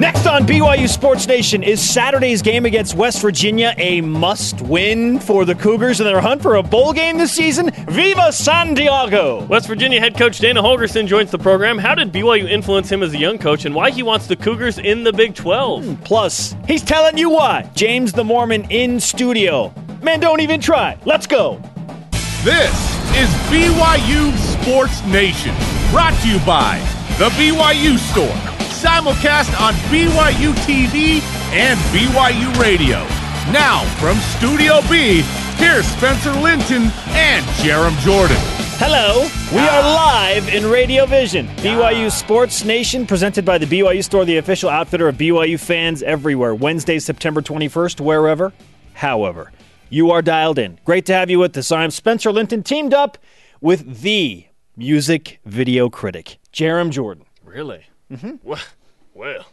Next on BYU Sports Nation is Saturday's game against West Virginia a must win for the Cougars in their hunt for a bowl game this season? Viva San Diego! West Virginia head coach Dana Holgorsen joins the program. How did BYU influence him as a young coach and why he wants the Cougars in the Big 12? Hmm, plus, he's telling you why. James the Mormon in studio. Man, don't even try. Let's go. This is BYU Sports Nation, brought to you by The BYU Store, simulcast on BYU TV and BYU Radio. Now, from Studio B, here's Spencer Linton and Jarom Jordan. Hello, we are ah. live in Radio Vision. BYU ah. Sports Nation, presented by the BYU Store, the official outfitter of BYU fans everywhere. Wednesday, September 21st, wherever, however. You are dialed in. Great to have you with us. I'm Spencer Linton, teamed up with the music video critic, Jarom Jordan. Really? Mm-hmm. Well, well,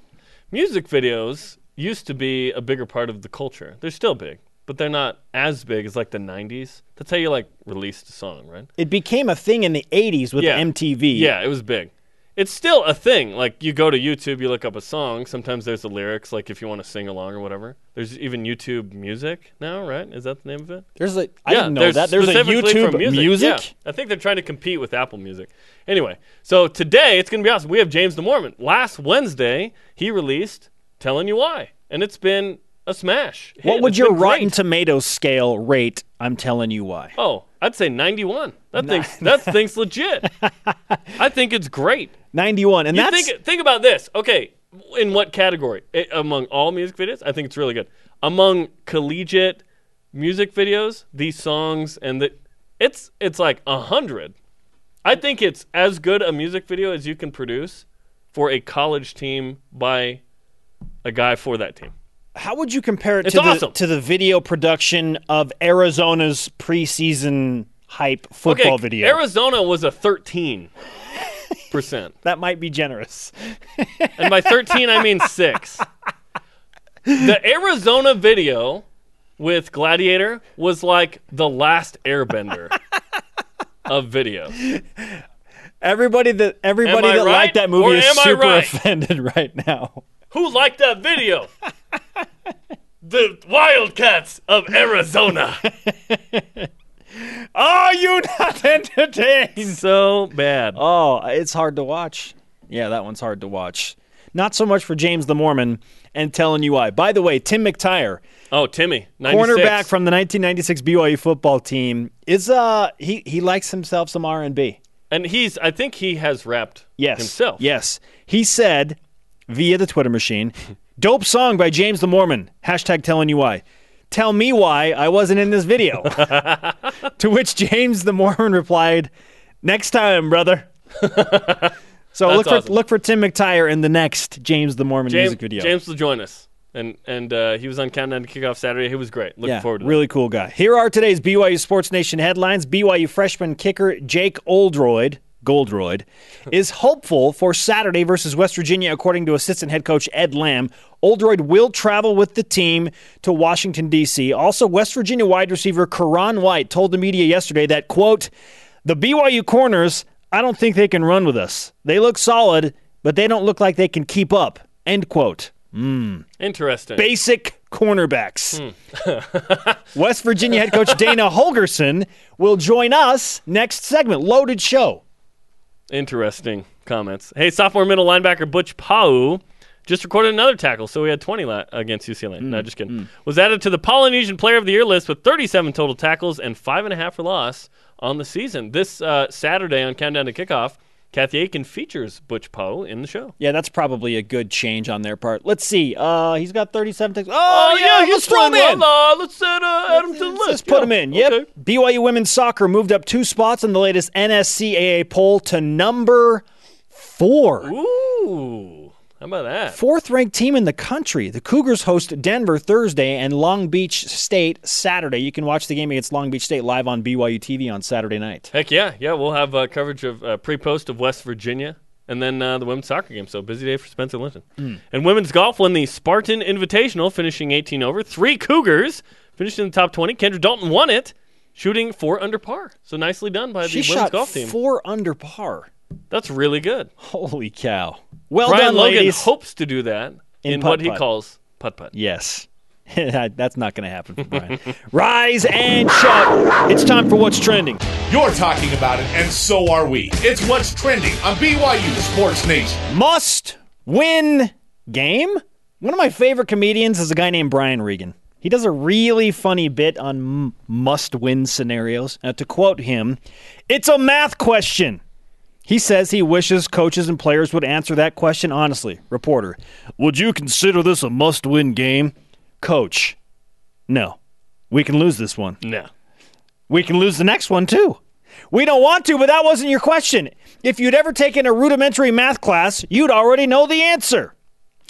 music videos used to be a bigger part of the culture. They're still big, but they're not as big as like the 90s. That's how you like released a song, right? It became a thing in the 80s with Yeah. MTV. Yeah, it was big. It's still a thing. Like you go to YouTube, you look up a song. Sometimes there's the lyrics, like if you want to sing along or whatever. There's even YouTube Music now, right? Is that the name of it? There's a, I yeah, didn't know that. There's a YouTube music. music? Yeah. I think they're trying to compete with Apple Music. Anyway, so today it's going to be awesome. We have James the Mormon. Last Wednesday, he released "Telling You Why," and it's been a smash. What would It's your. Rotten Tomatoes scale rate? I'm telling you why. Oh, I'd say 91. That thing's that thing's legit. I think it's great. 91. And You that's think think about this. Okay, in what category? I- among all music videos, I think it's really good. Among collegiate music videos, these songs and the it's it's like a hundred. I think it's as good a music video as you can produce for a college team by a guy for that team. How would you compare it to the awesome. to the video production of Arizona's preseason hype football okay, video? Arizona was a thirteen percent, that might be generous. and by thirteen I mean six. The Arizona video with Gladiator was like the last Airbender of video. Everybody that everybody that right, liked that movie is super right? offended right now. Who liked that video? The Wildcats of Arizona. Are you not entertained? so bad. Oh, it's hard to watch. Yeah, that one's hard to watch. Not so much for James the Mormon and telling you why. By the way, Tim McTyer, Oh, Timmy, 96. cornerback from the 1996 BYU football team, is uh he he likes himself some R&B. and he's. I think he has rapped Yes. himself. Yes. He said via the Twitter machine, dope song by James the Mormon. Hashtag telling you why. Tell me why I wasn't in this video. to which James the Mormon replied, Next time, brother. so look awesome. for look for Tim McTyer in the next James the Mormon James, music video. James will join us, and and uh, he was on Countdown to Kickoff Saturday. He was great. Looking yeah, forward to that. really cool guy. Here are today's BYU Sports Nation headlines. BYU freshman kicker Jake Oldroyd, Goldroyd, is hopeful for Saturday versus West Virginia, according to assistant head coach Ed Lamb. Oldroyd will travel with the team to Washington, D.C. Also, West Virginia wide receiver Ka'Raun White told the media yesterday that, quote, the BYU corners, I don't think they can run with us. They look solid, but they don't look like they can keep up, end quote hmm. Interesting. basic cornerbacks. Hmm. West Virginia head coach Dana Holgorsen will join us next segment. Loaded show. Interesting comments. Hey, sophomore middle linebacker Butch Pau'u just recorded another tackle, so we had 20 la- against UCLA. no, just kidding. Was added to the Polynesian Player of the Year list with 37 total tackles and five and a half for loss on the season. This uh, Saturday on Countdown to Kickoff, Kathy Aiken features Butch Pau'u in the show. Yeah, that's probably a good change on their part. Let's see. Uh, he's got 37 tackles. Oh, Oh, yeah, he's let's throw him in. Uh, let's add, uh, add him to the Let's list. just put Yeah. him in. Yep. Okay. BYU women's soccer moved up two spots in the latest NSCAA poll to number four. Ooh, how about that? Fourth ranked team in the country. The Cougars host Denver Thursday and Long Beach State Saturday. You can watch the game against Long Beach State live on BYU TV on Saturday night. Heck yeah, yeah. We'll have uh, coverage of uh, pre-post of West Virginia, and then uh, the women's soccer game. So busy day for Spencer Linton. And women's golf won the Spartan Invitational, finishing 18 over. Three Cougars finished in the top 20. Kendra Dalton won it, shooting four under par. So nicely done by She the women's golf team. four under par. That's really good. Holy cow. Well Brian done, Logan ladies. hopes to do that in, putt what he calls putt putt. Yes. That's not going to happen for Brian. Rise and shout. It's time for What's Trending. You're talking about it, and so are we. It's what's trending on BYU Sports Nation. Must win game? One of my favorite comedians is a guy named Brian Regan. He does a really funny bit on m- must win scenarios. Now, to quote him, it's a math question. He says he wishes coaches and players would answer that question honestly. Reporter, would you consider this a must win game? Coach, no. We can lose this one. No. We can lose the next one too. We don't want to, but that wasn't your question. If you'd ever taken a rudimentary math class, you'd already know the answer.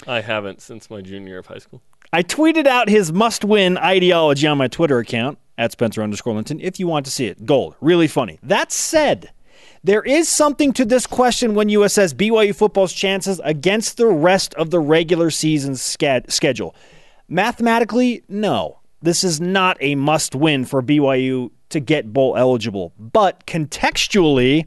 I haven't since my junior year of high school. I tweeted out his must win ideology on my Twitter account, at Spencer underscore Linton, if you want to see it. Gold. Really funny. That said, there is something to this question when you assess BYU football's chances against the rest of the regular season sched- schedule. Mathematically, no. This is not a must win for BYU to get bowl eligible. But contextually,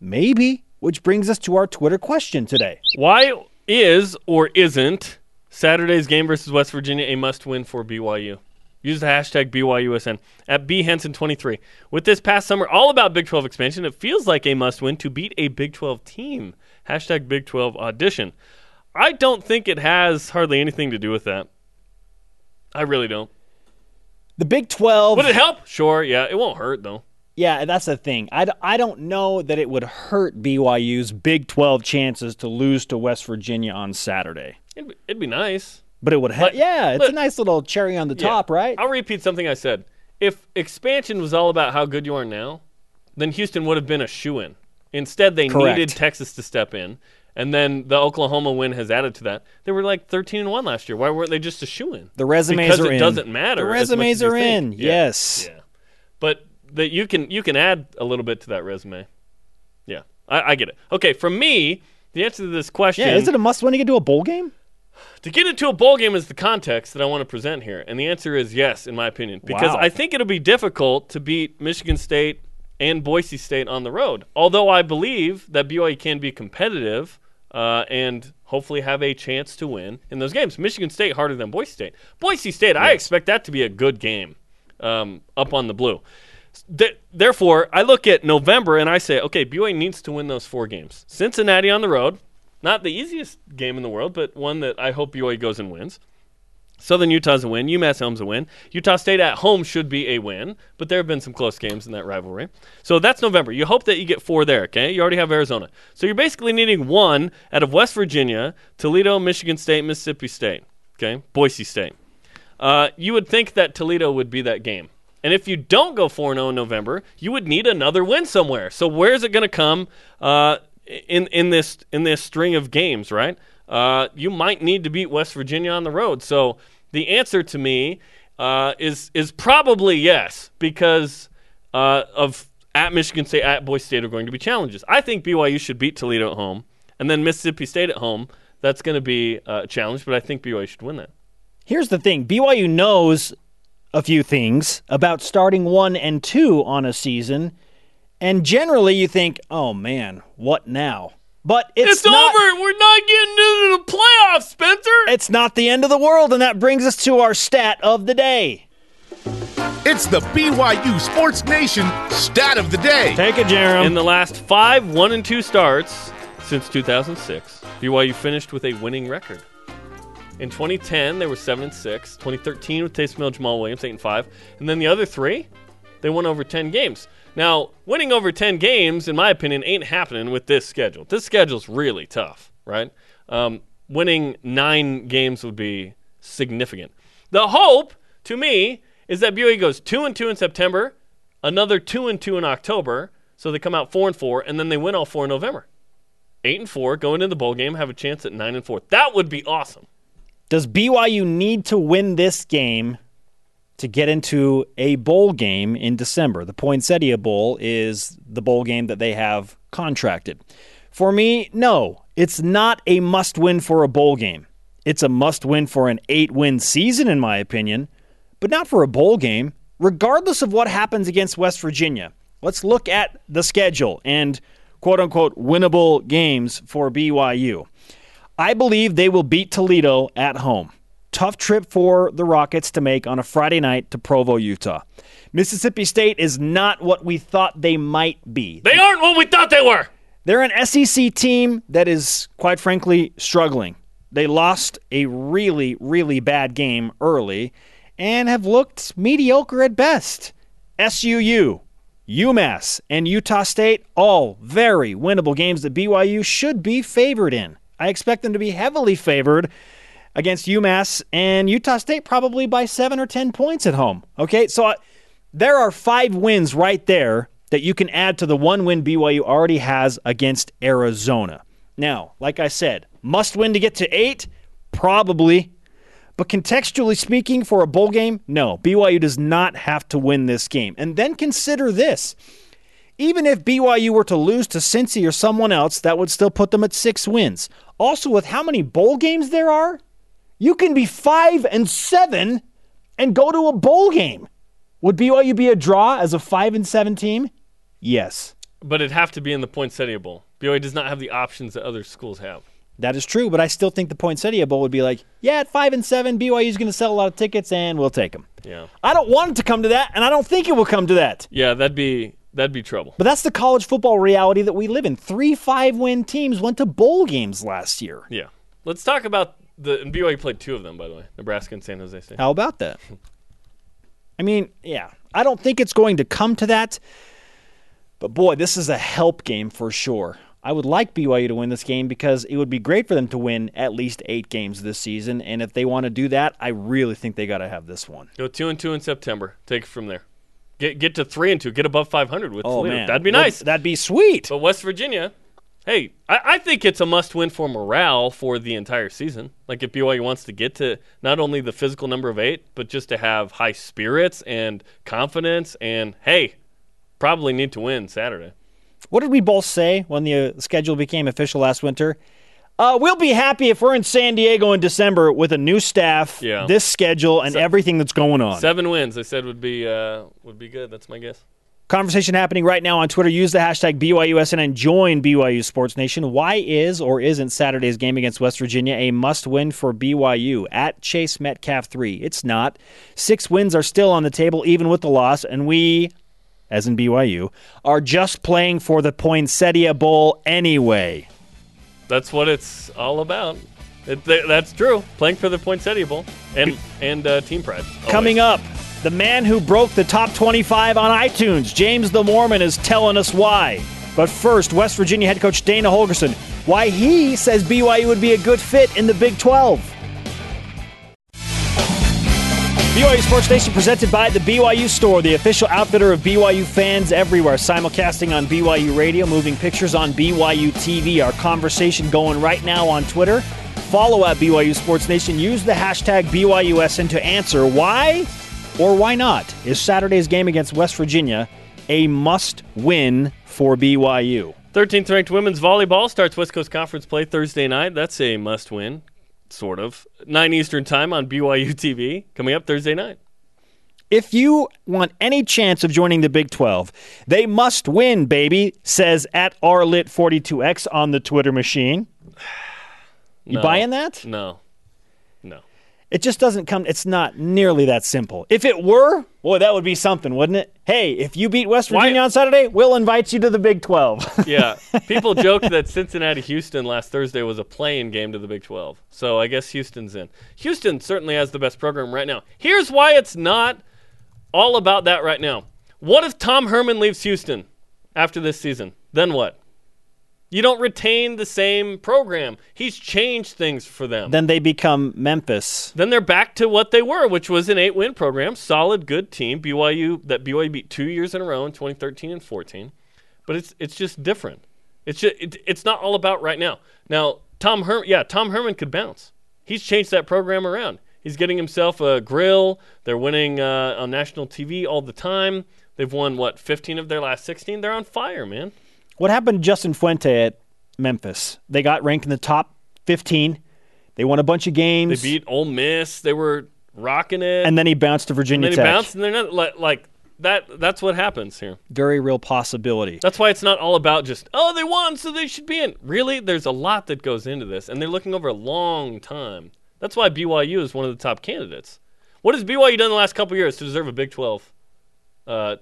maybe, which brings us to our Twitter question today. Why is or isn't Saturday's game versus West Virginia a must win for BYU? Use the hashtag BYUSN at BHenson23. With this past summer all about Big 12 expansion, it feels like a must win to beat a Big 12 team. Hashtag Big 12 audition. I don't think it has hardly anything to do with that. I really don't. The Big 12. Would it help? Sure, yeah. It won't hurt, though. Yeah, that's the thing. I, d- I don't know that it would hurt BYU's Big 12 chances to lose to West Virginia on Saturday. It'd be, it'd be nice. But it would help. But- Yeah, it's a nice little cherry on the Yeah. top, right? I'll repeat something I said. If expansion was all about how good you are now, then Houston would have been a shoe in. Instead, they Correct. needed Texas to step in. And then the Oklahoma win has added to that. They were like 13 and 1 last year. Why weren't they just a shoe in? The resumes because are it in. doesn't matter. The resumes are in. Yeah. Yes. Yeah. But that you can you can add a little bit to that resume. Yeah. I, I get it. Okay, from me, the answer to this question Yeah, is it a must win to get to a bowl game? To get into a bowl game is the context that I want to present here, and the answer is yes, in my opinion, because Wow. I think it'll be difficult to beat Michigan State and Boise State on the road. Although I believe that BYU can be competitive uh, and hopefully have a chance to win in those games. Michigan State harder than Boise State. Boise State, I expect that to be a good game um, up on the blue. Th- therefore, I look at November and I say, okay, BYU needs to win those four games. Cincinnati on the road, not the easiest game in the world, but one that I hope BYU goes and wins. Southern Utah's a win. UMass Helm's a win. Utah State at home should be a win, but there have been some close games in that rivalry. So that's November. You hope that you get four there, okay? You already have Arizona. So you're basically needing one out of West Virginia, Toledo, Michigan State, Mississippi State, okay? Boise State. Uh, you would think that Toledo would be that game. And if you don't go 4 0 in November, you would need another win somewhere. So where is it going to come uh, in, in, this, in this string of games, right? Uh, you might need to beat West Virginia on the road. So the answer to me uh, is, is probably yes, because uh, of at Michigan State, at Boise State are going to be challenges. I think BYU should beat Toledo at home, and then Mississippi State at home. That's going to be uh, a challenge, but I think BYU should win that. Here's the thing BYU knows a few things about starting one and two on a season. And generally, you think, oh man, what now? But it's, It's, not, over. We're not getting into the playoffs, Spencer. It's not the end of the world. And that brings us to our stat of the day. It's the BYU Sports Nation stat of the day. Take it, Jarom. In the last five one and two starts since 2006, BYU finished with a winning record. In 2010, they were seven and six. 2013 with Taysom Hill, Jamaal Williams, eight and five, and then the other three, they won over 10 games. Now, winning over 10 games, in my opinion, ain't happening with this schedule. This schedule's really tough, right? Um, winning nine games would be significant. The hope, to me, is that BYU goes two and two in September, another two and two in October, so they come out four and four, and then they win all four in November. Eight and four, going into the bowl game, have a chance at nine and four. That would be awesome. Does BYU need to win this game to get into a bowl game in December? The Poinsettia Bowl is the bowl game that they have contracted. For me, no. It's not a must win for a bowl game. It's a must win for an eight win season, in my opinion, but not for a bowl game, regardless of what happens against West Virginia. Let's look at the schedule and quote unquote winnable games for BYU. I believe they will beat Toledo at home. Tough trip for the Rockets to make on a Friday night to Provo, Utah. Mississippi State is not what we thought they might be. They aren't what we thought they were. They're an SEC team that is, quite frankly, struggling. They lost a really, really bad game early and have looked mediocre at best. SUU, UMass, and Utah State, all very winnable games that BYU should be favored in. I expect them to be heavily favored against UMass and Utah State, probably by seven or 10 points at home. Okay, so uh, there are five wins right there that you can add to the one win BYU already has against Arizona. Now, like I said, must win to get to eight? Probably. But contextually speaking, for a bowl game, no. BYU does not have to win this game. And then consider this. Even if BYU were to lose to Cincy or someone else, that would still put them at six wins. Also, with how many bowl games there are, you can be five and seven and go to a bowl game. Would BYU be a draw as a five and seven team? Yes. But it'd have to be in the Poinsettia Bowl. BYU does not have the options that other schools have. That is true, but I still think the Poinsettia Bowl would be like, yeah, at five and seven, BYU is going to sell a lot of tickets, and we'll take them. Yeah. I don't want it to come to that, and I don't think it will come to that. Yeah, that'd be that'd be trouble. But that's the college football reality that we live in. Three five win teams went to bowl games last year. Yeah. Let's talk about the and BYU played two of them, by the way, Nebraska and San Jose State. How about that? I mean, yeah, I don't think it's going to come to that. But boy, this is a help game for sure. I would like BYU to win this game because it would be great for them to win at least eight games this season. And if they want to do that, I really think they got to have this one. Go two and two in September. Take it from there. Get get to three and two. Get above five hundred with Oh Toledo. man, That'd be Well, nice. that'd be sweet. But West Virginia, hey, I, I think it's a must win for morale for the entire season. Like if BYU wants to get to not only the physical number of eight, but just to have high spirits and confidence and hey, probably need to win Saturday. What did we both say when the uh, schedule became official last winter? Uh, we'll be happy if we're in San Diego in December with a new staff, Yeah. this schedule, and everything that's going on. Seven wins, I said would be uh, would be good. That's my guess. Conversation happening right now on Twitter. Use the hashtag BYUSN and join BYU Sports Nation. Why is or isn't Saturday's game against West Virginia a must win for BYU? At Chase Metcalf 3. It's not. Six wins are still on the table, even with the loss, and we, as in BYU, are just playing for the Poinsettia Bowl anyway. That's what it's all about. It, th- that's true. Playing for the Poinsettia Bowl and and uh, team pride. Coming up, the man who broke the top 25 on iTunes, James the Mormon, is telling us why. But first, West Virginia head coach Dana Holgorsen, why he says BYU would be a good fit in the Big 12. BYU Sports Nation presented by the BYU Store, the official outfitter of BYU fans everywhere. Simulcasting on BYU Radio, moving pictures on BYU TV. Our conversation going right now on Twitter. Follow at BYU Sports Nation. Use the hashtag BYUSN to answer why or why not is Saturday's game against West Virginia a must win for BYU? 13th ranked women's volleyball starts West Coast Conference play Thursday night. That's a must win, sort of. 9 Eastern time on BYU TV coming up Thursday night. If you want any chance of joining the Big 12, they must win, baby, says at rlit42x on the Twitter machine. You No. buying that? No. No. It just doesn't come, it's not nearly that simple. If it were, boy, that would be something, wouldn't it? Hey, if you beat West Why- Virginia on Saturday, we'll invite you to the Big 12. Yeah. People joked that Cincinnati Houston last Thursday was a playing game to the Big 12. So I guess Houston's in. Houston certainly has the best program right now. Here's why it's not all about that right now. What if Tom Herman leaves Houston after this season? Then what? You don't retain the same program. He's changed things for them. then they become Memphis. Then they're back to what they were, which was an eight-win program, solid, good team. BYU that BYU beat two years in a row in 2013 and 14, but it's it's just different. It's just, it, it's not all about right now. Now Tom Herman, yeah, Tom Herman could bounce. He's changed that program around. He's getting himself a grill. They're winning uh, on national TV all the time. They've won what 15 of their last 16. They're on fire, man. What happened to Justin Fuente at Memphis? They got ranked in the top 15. They won a bunch of games. They beat Ole Miss. They were rocking it. and then he bounced to Virginia And then he Tech. bounced, and they're not like, like that that's what happens here. Very real possibility. That's why it's not all about just oh they won so they should be in. Really, there's a lot that goes into this, and they're looking over a long time. That's why BYU is one of the top candidates. What has BYU done the last couple years to deserve a Big 12 uh,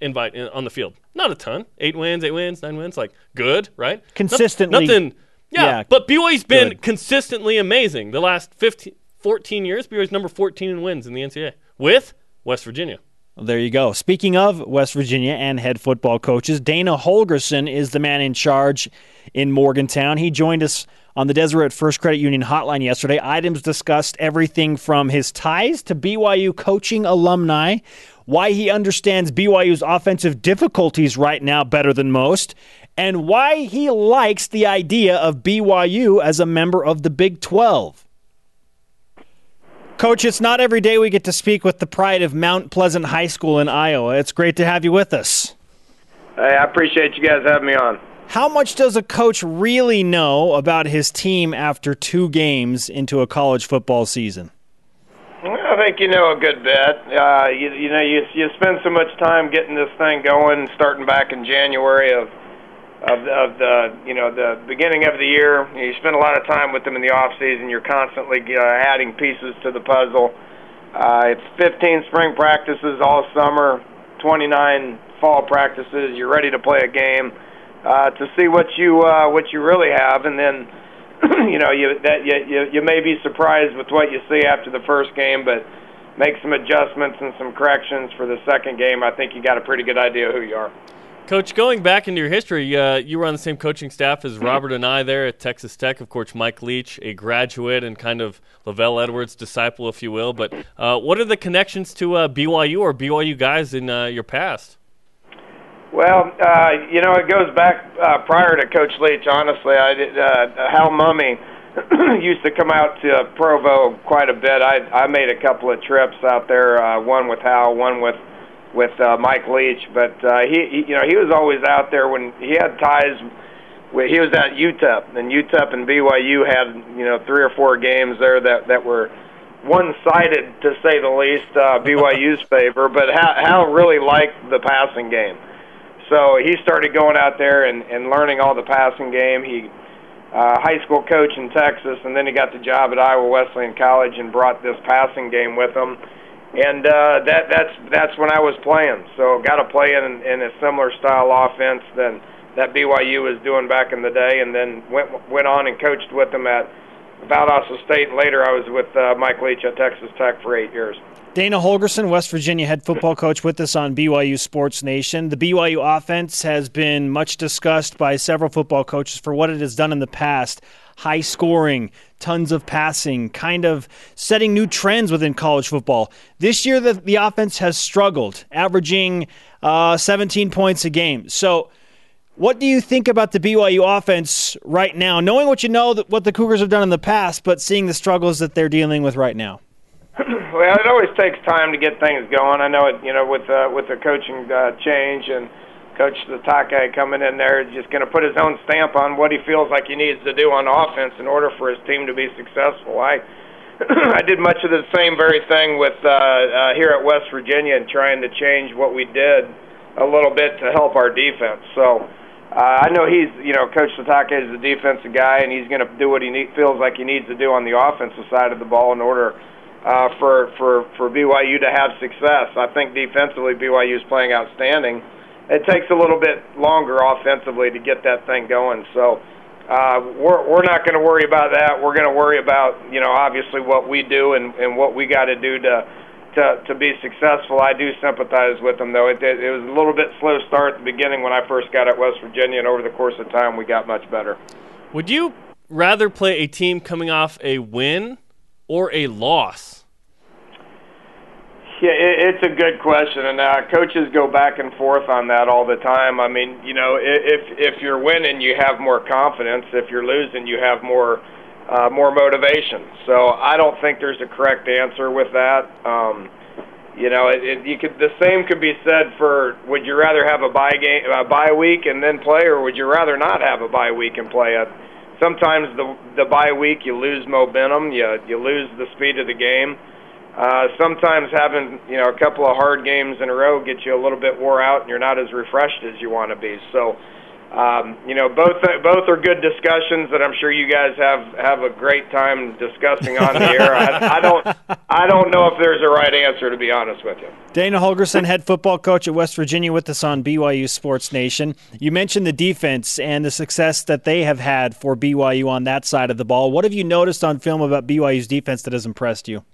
invite in, on the field? Not a ton. Eight wins, eight wins, nine wins. Like good, right? Noth- Consistently- nothing. Yeah, yeah, but BYU's been good. consistently amazing the last 15, 14 years. BYU's number 14 in wins in the NCAA with West Virginia. There you go. Speaking of West Virginia and head football coaches, Dana Holgorsen is the man in charge in Morgantown. He joined us on the Deseret First Credit Union hotline yesterday. Items discussed everything from his ties to BYU coaching alumni, why he understands BYU's offensive difficulties right now better than most, and why he likes the idea of BYU as a member of the Big 12. Coach, it's not every day we get to speak with the pride of Mount Pleasant High School in Iowa. It's great to have you with us. Hey, I appreciate you guys having me on. How much does a coach really know about his team after two games into a college football season? I think you know a good bit. Uh, you, you know, you you spend so much time getting this thing going, starting back in January of of of the you know the beginning of the year. You spend a lot of time with them in the off season. You're constantly uh, adding pieces to the puzzle. Uh, it's 15 spring practices all summer, 29 fall practices. You're ready to play a game uh, to see what you uh, what you really have, and then you know you that you, you you may be surprised with what you see after the first game, but make some adjustments and some corrections for the second game. I think you got a pretty good idea who you are. Coach, going back into your history, uh, you were on the same coaching staff as Robert and I there at Texas Tech. Of course, Mike Leach, a graduate and kind of LaVell Edwards' disciple, if you will. But uh, what are the connections to uh, BYU or BYU guys in uh, your past? Well, uh, you know, it goes back uh, prior to Coach Leach. Honestly, I did. Uh, Hal Mumme used to come out to Provo quite a bit. I I made a couple of trips out there. Uh, one with Hal, one with with uh, Mike Leach. But uh, he, he, you know, he was always out there when he had ties. With, he was at UTEP, and UTEP and BYU had you know three or four games there that that were one-sided to say the least, uh, BYU's favor. But Hal, Hal really liked the passing game. So he started going out there and, and learning all the passing game. He uh, high school coach in Texas, and then he got the job at Iowa Wesleyan College and brought this passing game with him. And uh, that that's that's when I was playing. So got to play in, in a similar style offense than that BYU was doing back in the day, and then went went on and coached with them at Valdosta State. Later, I was with uh, Mike Leach at Texas Tech for eight years. Dana Holgorsen, West Virginia head football coach, with us on BYU Sports Nation. The BYU offense has been much discussed by several football coaches for what it has done in the past. High scoring, tons of passing, kind of setting new trends within college football. This year, the, the offense has struggled, averaging uh, 17 points a game. So, what do you think about the BYU offense right now, knowing what you know, that what the Cougars have done in the past, but seeing the struggles that they're dealing with right now? well, it always takes time to get things going. I know it, you know, with uh, with the coaching uh, change and Coach Sitake coming in there, is just going to put his own stamp on what he feels like he needs to do on offense in order for his team to be successful. I I did much of the same very thing with uh, uh, here at West Virginia and trying to change what we did a little bit to help our defense. So. Uh, I know he's, you know, Coach Sitake is the defensive guy, and he's going to do what he need, feels like he needs to do on the offensive side of the ball in order uh, for for for BYU to have success. I think defensively BYU is playing outstanding. It takes a little bit longer offensively to get that thing going. So uh, we're we're not going to worry about that. We're going to worry about you know obviously what we do and and what we got to do to. To, to be successful, I do sympathize with them, though. It, it, it was a little bit slow start at the beginning when I first got at West Virginia, and over the course of time, we got much better. Would you rather play a team coming off a win or a loss? Yeah, it, it's a good question, and uh, coaches go back and forth on that all the time. I mean, you know, if if you're winning, you have more confidence. If you're losing, you have more uh, more motivation. So I don't think there's a correct answer with that. Um, you know, it, it, you could the same could be said for would you rather have a bye game, a bye week and then play, or would you rather not have a bye week and play it? Sometimes the the bye week you lose momentum, you you lose the speed of the game uh, sometimes having you know a couple of hard games in a row gets you a little bit wore out, and you're not as refreshed as you want to be. So um, you know, both both are good discussions that I'm sure you guys have have a great time discussing on the air. I, I don't I don't know if there's a right answer to be honest with you. Dana Holgorsen, head football coach at West Virginia, with us on BYU Sports Nation. You mentioned the defense and the success that they have had for BYU on that side of the ball. What have you noticed on film about BYU's defense that has impressed you?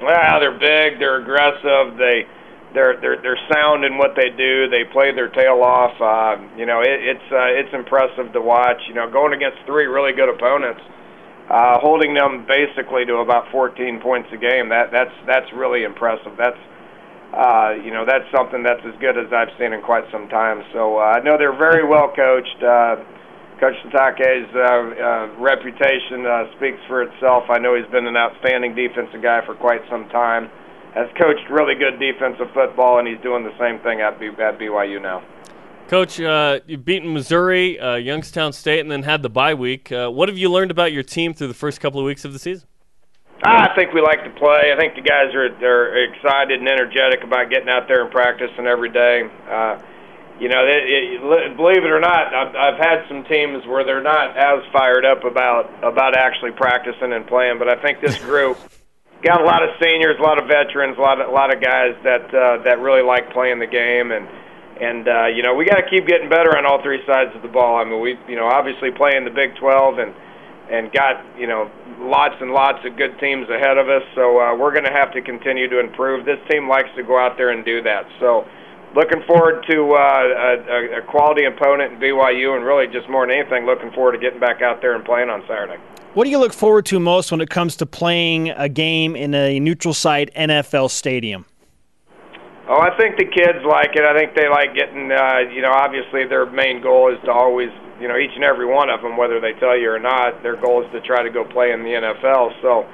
Well, they're big, they're aggressive, they they're they're they're sound in what they do. They play their tail off. Uh, you know, it, it's uh, it's impressive to watch. You know, going against three really good opponents, uh, holding them basically to about 14 points a game. That that's that's really impressive. That's uh, you know that's something that's as good as I've seen in quite some time. So uh, I know they're very well coached. Uh, Coach Sitake's uh, uh, reputation uh, speaks for itself. I know he's been an outstanding defensive guy for quite some time has coached really good defensive football, and he's doing the same thing at, B- at BYU now. Coach, uh, you've beaten Missouri, uh, Youngstown State, and then had the bye week. Uh, what have you learned about your team through the first couple of weeks of the season? I think we like to play. I think the guys are they're excited and energetic about getting out there and practicing every day. Uh, you know, it, it, believe it or not, I've, I've had some teams where they're not as fired up about about actually practicing and playing, but I think this group got a lot of seniors, a lot of veterans, a lot of a lot of guys that uh, that really like playing the game, and and uh, you know we got to keep getting better on all three sides of the ball. I mean, we you know obviously playing the Big 12 and and got you know lots and lots of good teams ahead of us. So uh, we're going to have to continue to improve. This team likes to go out there and do that. So looking forward to uh, a, a quality opponent in BYU, and really just more than anything, looking forward to getting back out there and playing on Saturday. What do you look forward to most when it comes to playing a game in a neutral site NFL stadium? Oh, I think the kids like it. I think they like getting, uh, you know, obviously their main goal is to always, you know, each and every one of them, whether they tell you or not, their goal is to try to go play in the NFL. So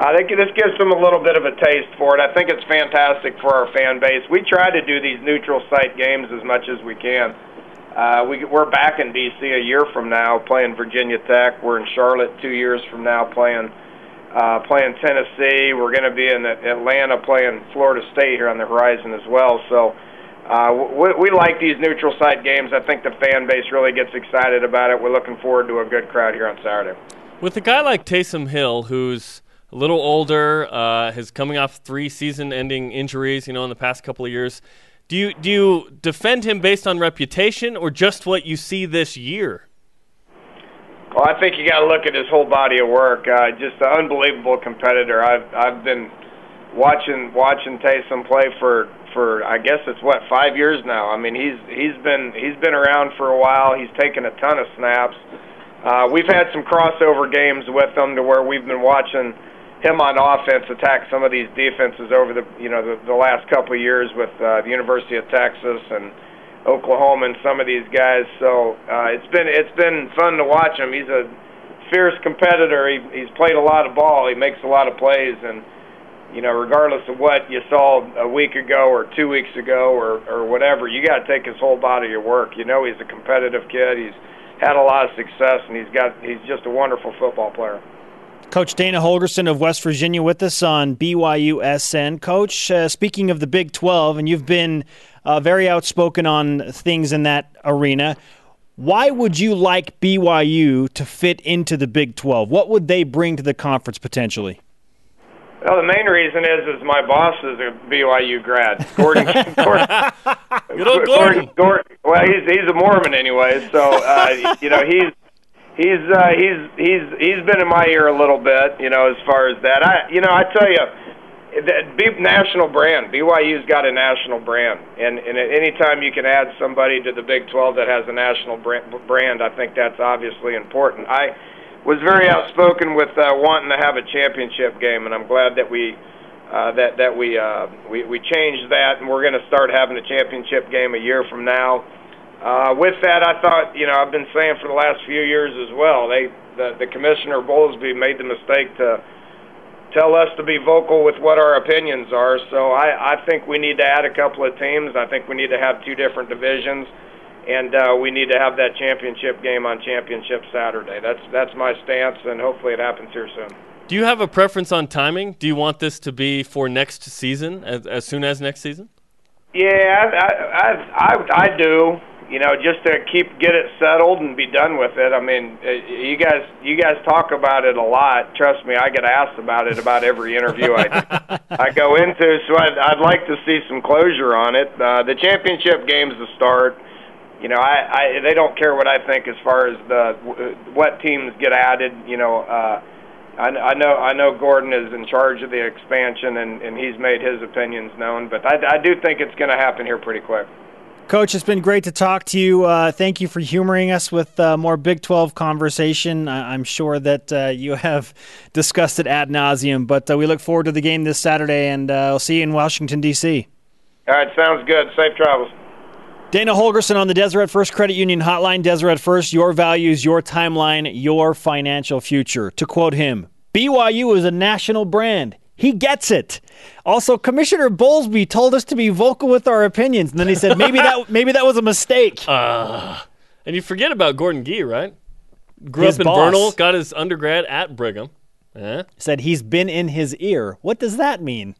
I think this gives them a little bit of a taste for it. I think it's fantastic for our fan base. We try to do these neutral site games as much as we can. Uh, we, we're back in D.C. a year from now playing Virginia Tech. We're in Charlotte two years from now playing uh, playing Tennessee. We're going to be in Atlanta playing Florida State here on the horizon as well. So uh, we, we like these neutral site games. I think the fan base really gets excited about it. We're looking forward to a good crowd here on Saturday. With a guy like Taysom Hill, who's a little older, uh, coming off three season-ending injuries, you know, in the past couple of years. Do you do you defend him based on reputation or just what you see this year? Well, I think you got to look at his whole body of work. Uh, just an unbelievable competitor. I've I've been watching watching Taysom play for for I guess it's what five years now. I mean he's he's been he's been around for a while. He's taken a ton of snaps. Uh, we've had some crossover games with him to where we've been watching him on offense attack some of these defenses over the you know the, the last couple of years with uh, the University of Texas and Oklahoma and some of these guys. So uh, it's been it's been fun to watch him. He's a fierce competitor. He, he's played a lot of ball. He makes a lot of plays, and you know, regardless of what you saw a week ago or two weeks ago or or whatever, you got to take his whole body of work. You know, he's a competitive kid. He's had a lot of success, and he's got he's just a wonderful football player. Coach Dana Holgorsen of West Virginia with us on BYUSN. Coach, uh, speaking of the Big 12, and you've been uh, very outspoken on things in that arena. Why would you like BYU to fit into the Big 12? What would they bring to the conference potentially? Well, the main reason is is my boss is a BYU grad, Gordon. Gordon, Good old Gordon. Gordon. Well, he's he's a Mormon anyway, so uh, you know he's he's uh, he's he's he's been in my ear a little bit, you know, as far as that. I you know I tell you, that national brand. BYU's got a national brand, and and anytime you can add somebody to the Big 12 that has a national brand, I think that's obviously important. I was very outspoken with uh, wanting to have a championship game, and I'm glad that we. Uh, that that we, uh, we we changed that, and we're going to start having a championship game a year from now. With that, I thought, you know, I've been saying for the last few years as well. They, the, the commissioner Bowlesby made the mistake to tell us to be vocal with what our opinions are. So I, I think we need to add a couple of teams. I think we need to have two different divisions, and uh, we need to have that championship game on championship Saturday. That's that's my stance, and hopefully it happens here soon. Do you have a preference on timing? Do you want this to be for next season, as, as soon as next season? Yeah, I, I, I, I do. You know, just to keep get it settled and be done with it. I mean, uh, you guys, you guys talk about it a lot. Trust me, I get asked about it about every interview I I go into. So I'd, I'd like to see some closure on it. Uh, the championship game's the start. You know, I, I they don't care what I think as far as the what teams get added. You know. uh I, I know I know Gordon is in charge of the expansion, and, and he's made his opinions known. But I, I do think it's going to happen here pretty quick. Coach, it's been great to talk to you. Uh, thank you for humoring us with uh, more Big 12 conversation. I- am sure that uh, you have discussed it ad nauseum, but uh, we look forward to the game this Saturday, and uh, I'll see you in Washington, D.C. All right, sounds good. Safe travels. Dana Holgorsen on the Deseret First Credit Union Hotline. Deseret First, your values, your timeline, your financial future. To quote him, BYU is a national brand. He gets it. Also, Commissioner Bowlesby told us to be vocal with our opinions, and then he said maybe that maybe that was a mistake. Uh, and you forget about Gordon Gee, right? Grew His up in boss. Vernal, got his undergrad at Brigham. Eh? Said he's been in his ear. What does that mean?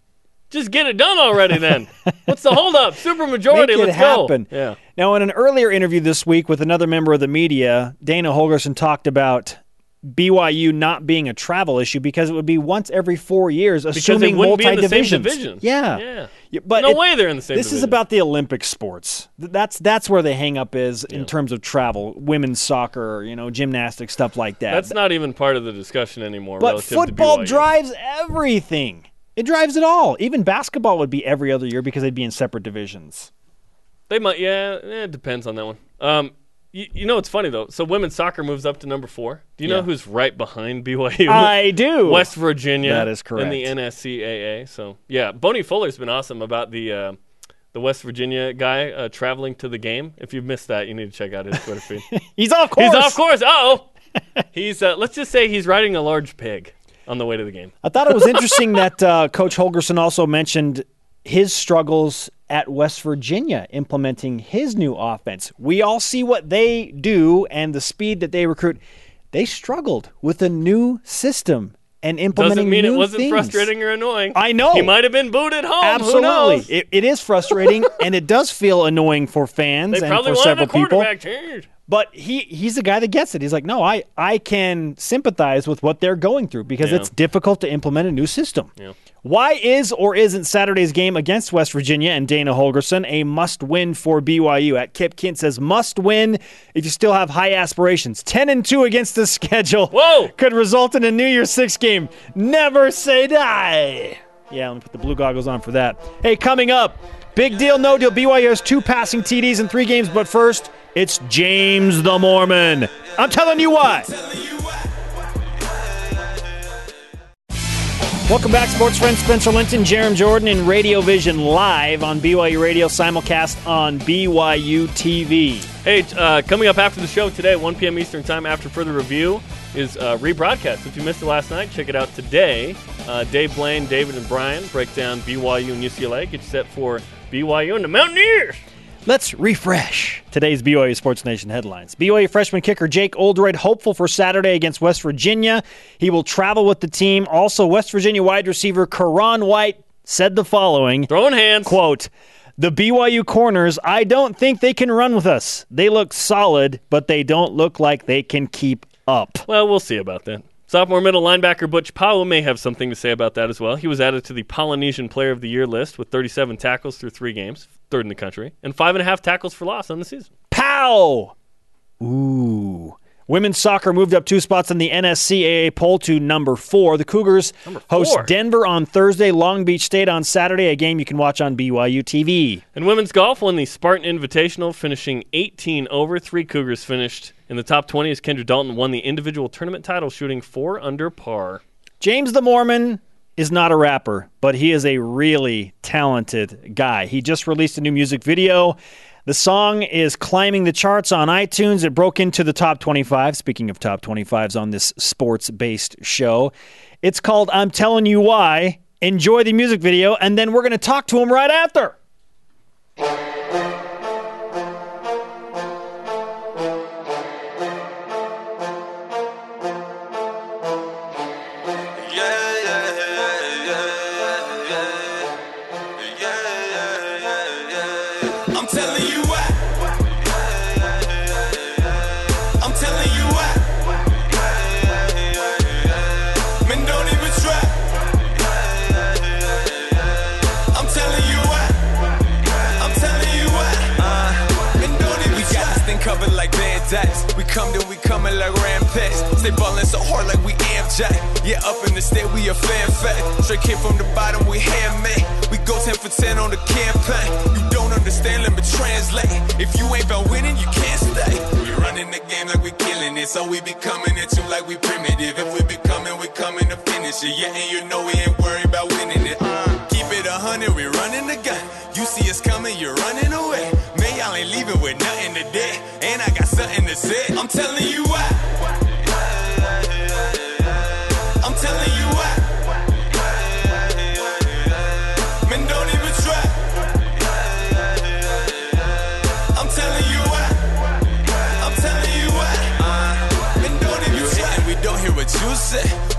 Just get it done already, then. What's the holdup? Super majority. Make it Let's happen. go. Yeah. Now, in an earlier interview this week with another member of the media, Dana Holgorsen talked about BYU not being a travel issue because it would be once every four years, assuming it wouldn't be in the same multi-divisions. division. Yeah. Yeah. Yeah, but No it- way they're in the same division. This is about the Olympic sports. That's that's where the hang up is in terms of travel, women's soccer, you know, gymnastics, stuff like that. That's not even part of the discussion anymore. but relative football drives everything. It drives it all. Even basketball would be every other year because they'd be in separate divisions. They might. Yeah, it depends on that one. Um, you, you know, it's funny though. So women's soccer moves up to number four. Do you know who's right behind BYU? I do. West Virginia. That is correct. In the. NSCAA. So yeah, Boney Fuller's been awesome about the uh, the West Virginia guy uh, traveling to the game. If you've missed that, you need to check out his Twitter feed. He's off course. He's off course. Oh, he's uh, let's just say he's riding a large pig on the way to the game. I thought it was interesting that uh, Coach Holgorsen also mentioned his struggles at West Virginia implementing his new offense. We all see what they do and the speed that they recruit. They struggled with a new system and implementing Doesn't mean it wasn't things. frustrating or annoying. I know. He might have been booed at home. Absolutely, it, it is frustrating and it does feel annoying for fans They and probably for several a people. But he he's the guy that gets it. He's like, no, I I can sympathize with what they're going through because Yeah. it's difficult to implement a new system. Yeah. Why is or isn't Saturday's game against West Virginia and Dana Holgorsen a must win for BYU? At Kip Kint says must win if you still have high aspirations. Ten and two against the schedule. Whoa! Could result in a New Year's Six game. Never say die. Yeah, let me put the blue goggles on for that. Hey, coming up, big deal, no deal. BYU has two passing TDs in three games, but first, it's James the Mormon. I'm telling you what. Welcome back, sports friends. Spencer Linton, Jarom Jordan, and Radio Vision live on BYU Radio, simulcast on BYU TV. Hey, uh, coming up after the show today, 1 p.m. Eastern Time, after further review, is uh, rebroadcast. If you missed it last night, check it out today. Uh, Dave Blaine, David, and Brian break down BYU and UCLA. Get set for BYU and the Mountaineers. Let's refresh today's BYU Sports Nation headlines. BYU freshman kicker Jake Oldroyd hopeful for Saturday against West Virginia. He will travel with the team. Also, West Virginia wide receiver Ka'Raun White said the following Throwing hands. quote, the BYU corners, I don't think they can run with us. They look solid, but they don't look like they can keep up. Well, we'll see about that. Sophomore middle linebacker Butch Pau'u may have something to say about that as well. He was added to the Polynesian Player of the Year list with 37 tackles through three games, third in the country, and five and a half tackles for loss on the season. Pow! Ooh. Women's soccer moved up two spots in the NSCAA poll to number four. The Cougars host. Denver on Thursday, Long Beach State on Saturday, a game you can watch on BYU TV. And women's golf won the Spartan Invitational, finishing 18 over. Three Cougars finished in the top 20 as Kendra Dalton won the individual tournament title, shooting four under par. James the Mormon is not a rapper, but he is a really talented guy. He just released a new music video. The song is climbing the charts on iTunes. It broke into the top 25. Speaking of top 25s on this sports based show, it's called I'm Telling You Why. Enjoy the music video, and then we're going to talk to him right after. Come then we coming like rampage. Stay ballin' so hard like we am Jack. Yeah, up in the state, we a fan fact. Straight came from the bottom, we handmade. We go 10 for 10 on the campaign. You don't understand, let me translate. If you ain't about winning, you can't stay. We running the game like we killing it. So we be coming at you like we primitive. If we be coming, we coming to finish it. Yeah, and you know we ain't worried about winning it. Keep it a hundred, we running the gun. You see us coming, you're running away. Y'all ain't leaving with nothing today. And I got something to say. I'm telling you why.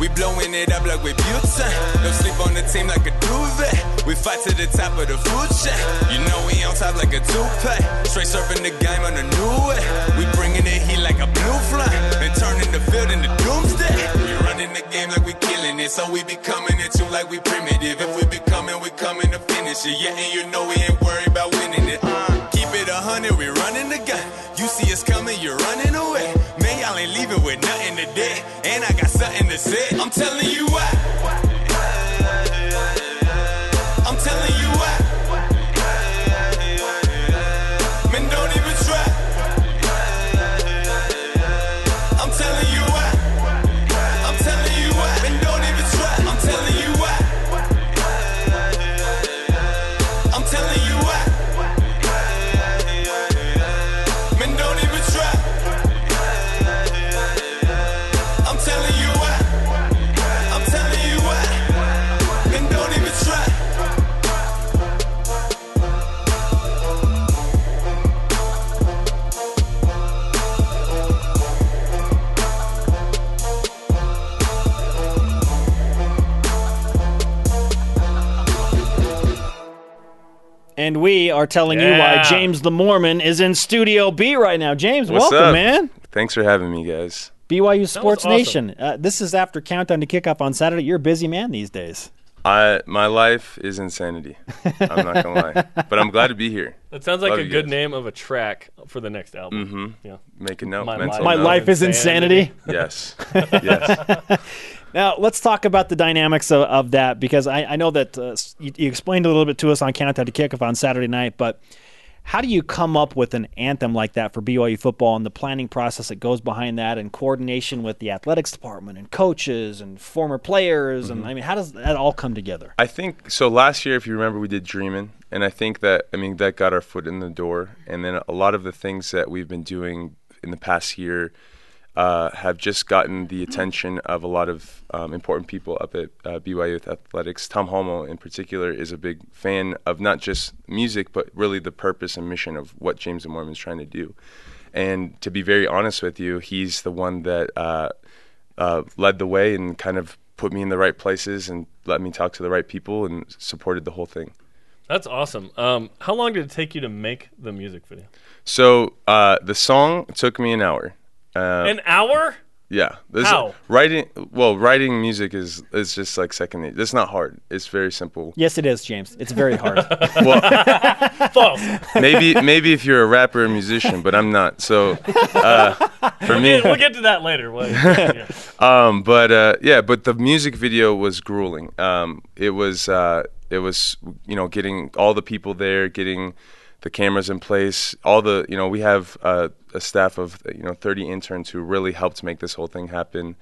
We blowing it up like we butane. No sleep on the team like a duvet. We fight to the top of the food chain. You know we on top like a toupee. Straight surfing the game on a new way. We bringing it heat like a blue flame. And turning the field into doomsday. We running the game like we killing it. So we be coming at you like we primitive. If we be coming, we coming to finish it. Yeah, and you know we ain't worried about winning it. Keep it a hundred, we running the gun. You see us coming, you're running away. Man, y'all ain't leaving with nothing today. And I got something to say. I'm telling you why. Are telling you why James the Mormon is in Studio B right now. James, What's welcome, up? man. Thanks for having me, guys. BYU Sports awesome. Nation. Uh, this is after countdown to kickoff on Saturday. You're a busy man these days. I my life is insanity. I'm not gonna lie, but I'm glad to be here. That sounds like Love a good guys. name of a track for the next album. Mm-hmm. Yeah. Make a note. My mental life. My note. life is insanity. Insanity. Yes. yes. Now, let's talk about the dynamics of, of that because I, I know that uh, you, you explained a little bit to us on Countdown to Kickoff on Saturday night, but how do you come up with an anthem like that for BYU football and the planning process that goes behind that and coordination with the athletics department and coaches and former players? And mm-hmm. I mean, how does that all come together? I think so. Last year, if you remember, we did Dreamin', and I think that I mean that got our foot in the door. And then a lot of the things that we've been doing in the past year uh, have just gotten the attention of a lot of um, important people up at uh, BYU Athletics. Tom Holmoe, in particular, is a big fan of not just music, but really the purpose and mission of what James and Mormon is trying to do. And to be very honest with you, he's the one that uh, uh, led the way and kind of put me in the right places and let me talk to the right people and supported the whole thing. That's awesome. Um, how long did it take you to make the music video? So uh, the song took me an hour. Uh, An hour? yeah, this How? writing. Well, writing music is is just like second. It's not hard. It's very simple. Yes, it is, James. It's very hard. Well, False. maybe maybe if you're a rapper or musician, but I'm not. So uh, for me, we'll get to that later. Well, yeah. um, but uh, yeah, but the music video was grueling. Um, it was uh, it was you know getting all the people there, getting the cameras in place. All the you know we have uh, a staff of you know 30 interns who really helped make this whole thing happen.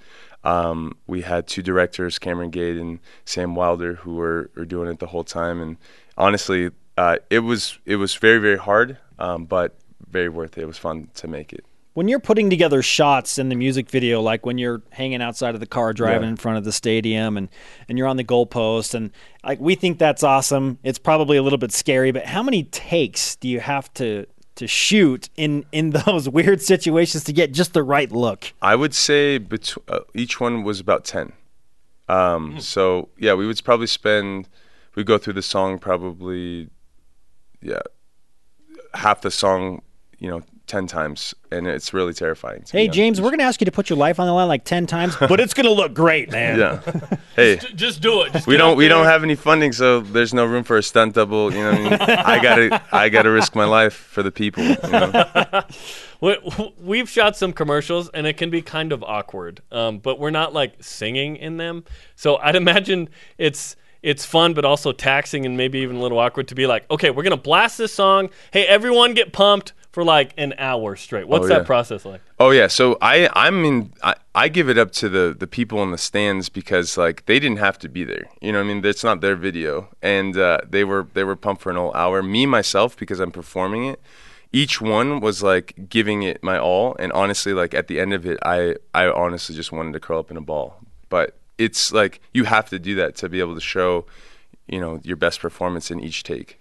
Um, we had two directors, Cameron Gate and Sam Wilder, who were, were doing it the whole time. And honestly, uh, it was it was very very hard, um, but very worth it. It was fun to make it. when you're putting together shots in the music video, like when you're hanging outside of the car driving Yeah. in front of the stadium and, and you're on the goalpost and like we think that's awesome. It's probably a little bit scary, but how many takes do you have to to shoot in in those weird situations to get just the right look? I would say bet- uh, each one was about 10. Um, So, yeah, we would probably spend, we'd go through the song probably, yeah, half the song, you know, 10 times. And it's really terrifying. Hey honest. James, we're going to ask you to put your life on the line like 10 times, but it's going to look great, man. Yeah. hey. Just do it. Just We don't. We don't there. have any funding, so there's no room for a stunt double. You know, what I mean, I gotta. I gotta risk my life for the people. You know? we, we've shot some commercials and it can be kind of awkward, um, but we're not like singing in them. So I'd imagine it's it's fun, but also taxing and maybe even a little awkward to be like, okay, we're gonna blast this song. Hey, everyone, get pumped for like an hour straight. What's Oh, that process like? Oh yeah, so I I mean I, I give it up to the the people in the stands because like they didn't have to be there. You know what I mean? It's not their video, and uh, they were they were pumped for an whole hour. Me myself because I'm performing it. Each one was like giving it my all, and honestly, like at the end of it, I I honestly just wanted to curl up in a ball. But it's like you have to do that to be able to show, you know, your best performance in each take.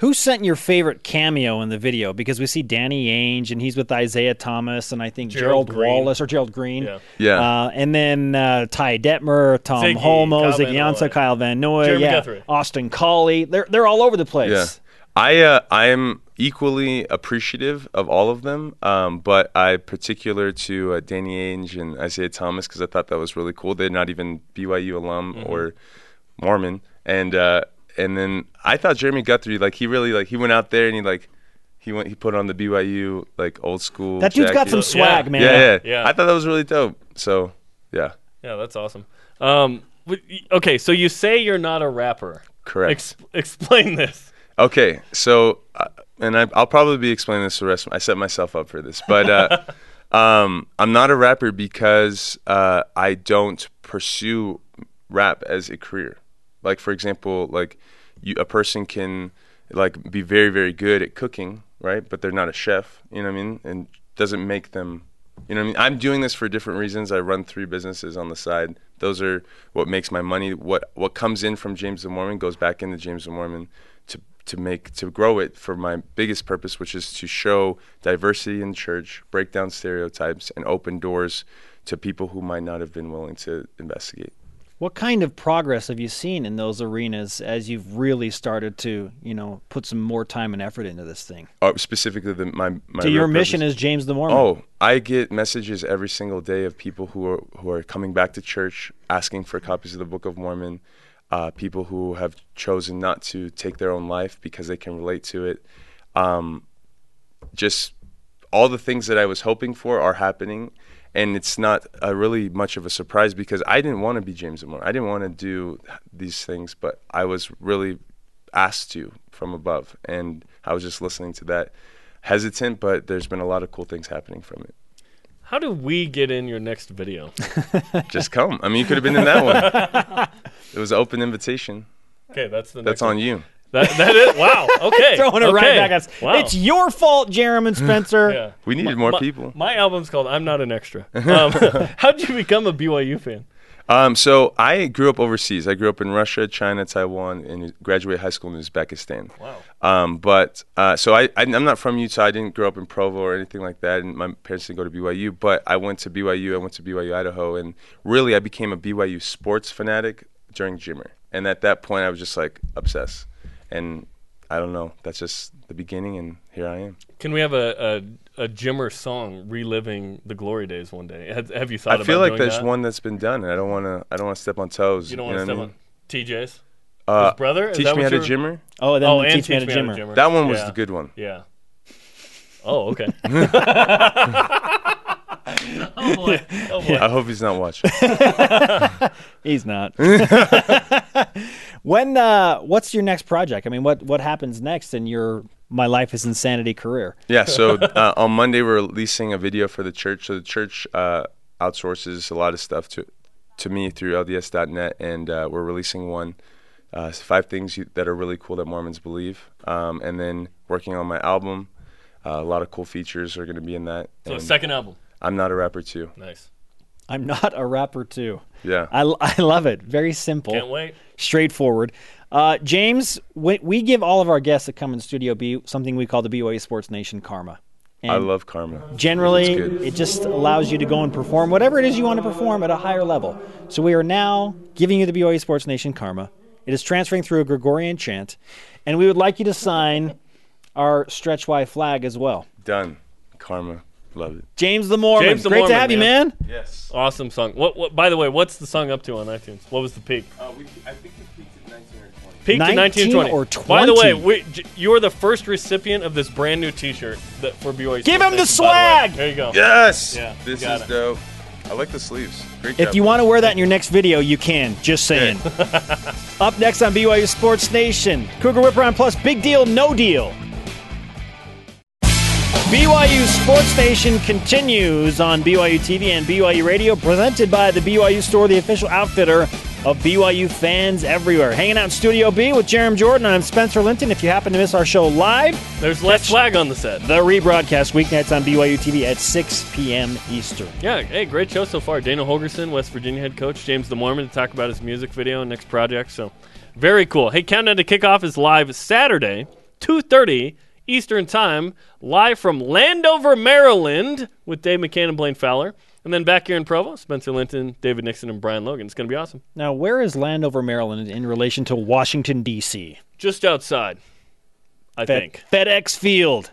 Who sent your favorite cameo in the video? Because we see Danny Ainge, and he's with Isaiah Thomas, and I think Gerald Gerald, Wallace or Gerald Green. Yeah. Yeah. Uh, and then uh, Ty Detmer, Tom Ziggy, Holmoe, Kyle Ziggy Ansah, Kyle Van Noy, Jeremy yeah, Guthrie. Austin Collie. They're they're all over the place. Yeah, I uh, I am equally appreciative of all of them, um, but I particular to uh, Danny Ainge and Isaiah Thomas because I thought that was really cool. They're not even BYU alum Mm-hmm. or Mormon, and uh, and then I thought Jeremy Guthrie like he really like he went out there and he like he went he put on the BYU like old school. That dude's got some swag, Yeah. man. Yeah, yeah, Yeah. I thought that was really dope. So yeah, Yeah, that's awesome. Um, okay, so you say you're not a rapper. correct. Ex- explain this. Okay, so uh, and I, I'll probably be explaining this the rest. Of, I set myself up for this, but uh, um, I'm not a rapper because uh, I don't pursue rap as a career. Like for example, like you, a person can like be very very good at cooking, right? But they're not a chef. You know what I mean? And doesn't make them. You know what I mean? I'm doing this for different reasons. I run three businesses on the side. Those are what makes my money. What what comes in from James the Mormon goes back into James the Mormon to to make to grow it for my biggest purpose, which is to show diversity in church, break down stereotypes, and open doors to people who might not have been willing to investigate. What kind of progress have you seen in those arenas as you've really started to, you know, put some more time and effort into this thing? Uh, specifically, the, my my So your mission purpose- is James the Mormon. Oh, I get messages every single day of people who are who are coming back to church asking for copies of the Book of Mormon. Uh, people who have chosen not to take their own life because they can relate to it. Um, just all the things that I was hoping for are happening, and it's not uh, really much of a surprise because I didn't want to be James Mormon. I didn't want to do these things, but I was really asked to from above, and I was just listening to that, hesitant. But there's been a lot of cool things happening from it. How do we get in your next video? Just come. I mean, you could have been in that one. it was an open invitation. Okay, that's the That's next one. on you. That, that is wow. Okay, Throwing it right back at us. Wow. It's your fault, Jeremy Spencer. yeah. We needed more my, people. My album's called "I'm Not an Extra." Um, how did you become a BYU fan? Um, so I grew up overseas. I grew up in Russia, China, Taiwan, and graduated high school in Uzbekistan. Wow. Um, but uh, so I, I I'm not from Utah. I didn't grow up in Provo or anything like that, and my parents didn't go to BYU. But I went to BYU. I went to BYU Idaho, and really I became a BYU sports fanatic during Jimmer. And at that point, I was just like obsessed. And I don't know. That's just the beginning, and here I am. Can we have a, a a Jimmer song reliving the glory days one day? Have, have you thought I feel like doing there's that? one that's been done, and I don't want to. I don't want to step on toes. You don't want to what step I mean? on TJ's Uh, his brother. Is Teach that me how to Jimmer. Oh, then Oh, teach, and me teach how to me how to Jimmer. Jimmer. That one was Yeah. the good one. Yeah. Oh, okay. oh boy. Oh boy. I hope he's not watching. He's not. when? Uh, what's your next project? I mean, what what happens next in your My Life Is Insanity career? Yeah, so uh, on Monday we're releasing a video for the church. So the church uh, outsources a lot of stuff to to me through LDS.net, and uh, we're releasing one. Uh, five things you, that are really cool that Mormons believe, um, and then working on my album. Uh, a lot of cool features are going to be in that. So and second album. I'm not a rapper too. Nice. I'm not a rapper too. Yeah. I, I love it. Very simple. Can't wait. straightforward. Uh, James, we, we give all of our guests that come in studio B something we call the BYU Sports Nation Karma. And I love karma. generally, it just allows you to go and perform whatever it is you want to perform at a higher level. So we are now giving you the BYU Sports Nation Karma. It is transferring through a Gregorian chant, and we would like you to sign our Stretch Y flag as well. Done. Karma. Love it. James the Mormon. James the Great to have you, man. man. Yes. Awesome song. What, what? By the way, what's the song up to on iTunes? What was the peak? Uh, we, I think it peaked at 19 or 20. Peaked 19 at 19 20. or By the way, we, j- you're the first recipient of this brand new T-shirt that for BYU. Give him the Nation, by way. swag! There you go. Yes. Yeah, This is it. dope. I like the sleeves. Great job. If you want to wear that in your next video, you can. Just saying. Up next on BYU Sports Nation, Cougar Whip Around Plus, big deal, no deal. BYU Sports Nation continues on BYU TV and BYU Radio, presented by the BYU Store, the official outfitter of BYU fans everywhere. Hanging out in Studio B with Jarom Jordan, I'm Spencer Linton. If you happen to miss our show live, There's less swag on the set. the rebroadcast weeknights on BYU TV at 6 p.m. Eastern. Yeah, hey, great show so far. Dana Holgorsen, West Virginia head coach, James the Mormon to talk about his music video and next project. So, very cool. Hey, countdown to kickoff is live Saturday, 2:30 Eastern Time, live from Landover, Maryland, with Dave McCann and Blaine Fowler, and then back here in Provo, Spencer Linton, David Nixon, and Brian Logan. It's going to be awesome. Now, where is Landover, Maryland in relation to Washington, D.C.? Just outside, I Fed- think. FedEx Field.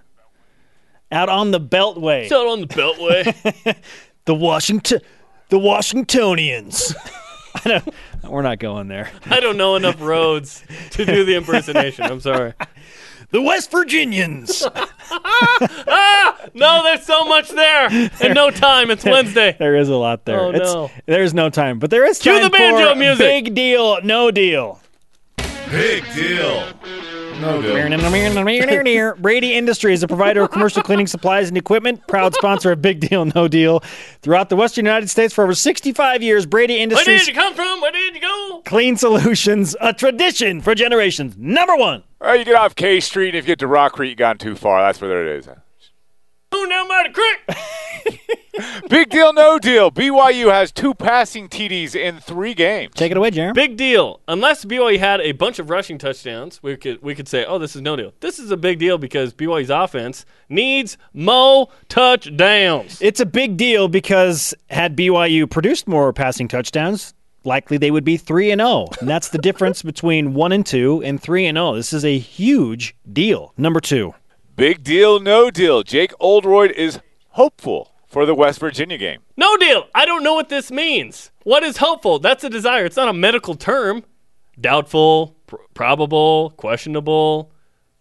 Out on the Beltway. It's out on the Beltway. the Washington the Washingtonians. I don't, we're not going there. I don't know enough roads to do the impersonation. I'm sorry. The West Virginians. No, there's so much there and no time. It's Wednesday. there is a lot there. Oh, It's- no. There's no time, but there is Cue time the banjo for music. Big deal, no deal. Big deal. No deal. Brady Industries, a provider of commercial cleaning supplies and equipment, proud sponsor of Big Deal No Deal throughout the Western United States for over 65 years. Brady Industries. Where did you come from? Where did you go? Clean Solutions, a tradition for generations. Number one. Well, you get off K Street, and if you get to Rock Creek, you gone too far. That's where it is. Moon down by the creek. Big deal, no deal. BYU has two passing TDs in three games. Take it away, Jeremy. Big deal. Unless BYU had a bunch of rushing touchdowns, we could we could say, oh, this is no deal. This is a big deal because BYU's offense needs mo touchdowns. It's a big deal because had BYU produced more passing touchdowns, likely they would be 3 and 0. And that's the difference between 1 and 2 and 3 and 0. This is a huge deal. Number 2. Big deal, no deal. Jake Oldroyd is hopeful for the West Virginia game. No deal. I don't know what this means. What is hopeful? That's a desire. It's not a medical term. Doubtful, pr- probable, questionable.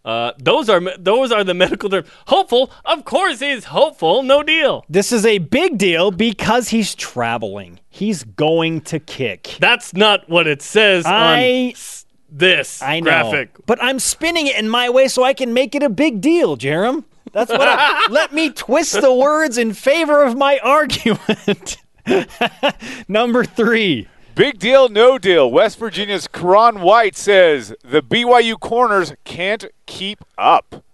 Uh, those are those are the medical terms. Hopeful, of course, he's hopeful. No deal. This is a big deal because he's traveling. He's going to kick. That's not what it says on I s- this I know. graphic. But I'm spinning it in my way so I can make it a big deal, Jarom. That's what I, let me twist the words in favor of my argument. Number 3. Big deal, no deal. West Virginia's Ka'Raun White says the BYU corners can't keep up.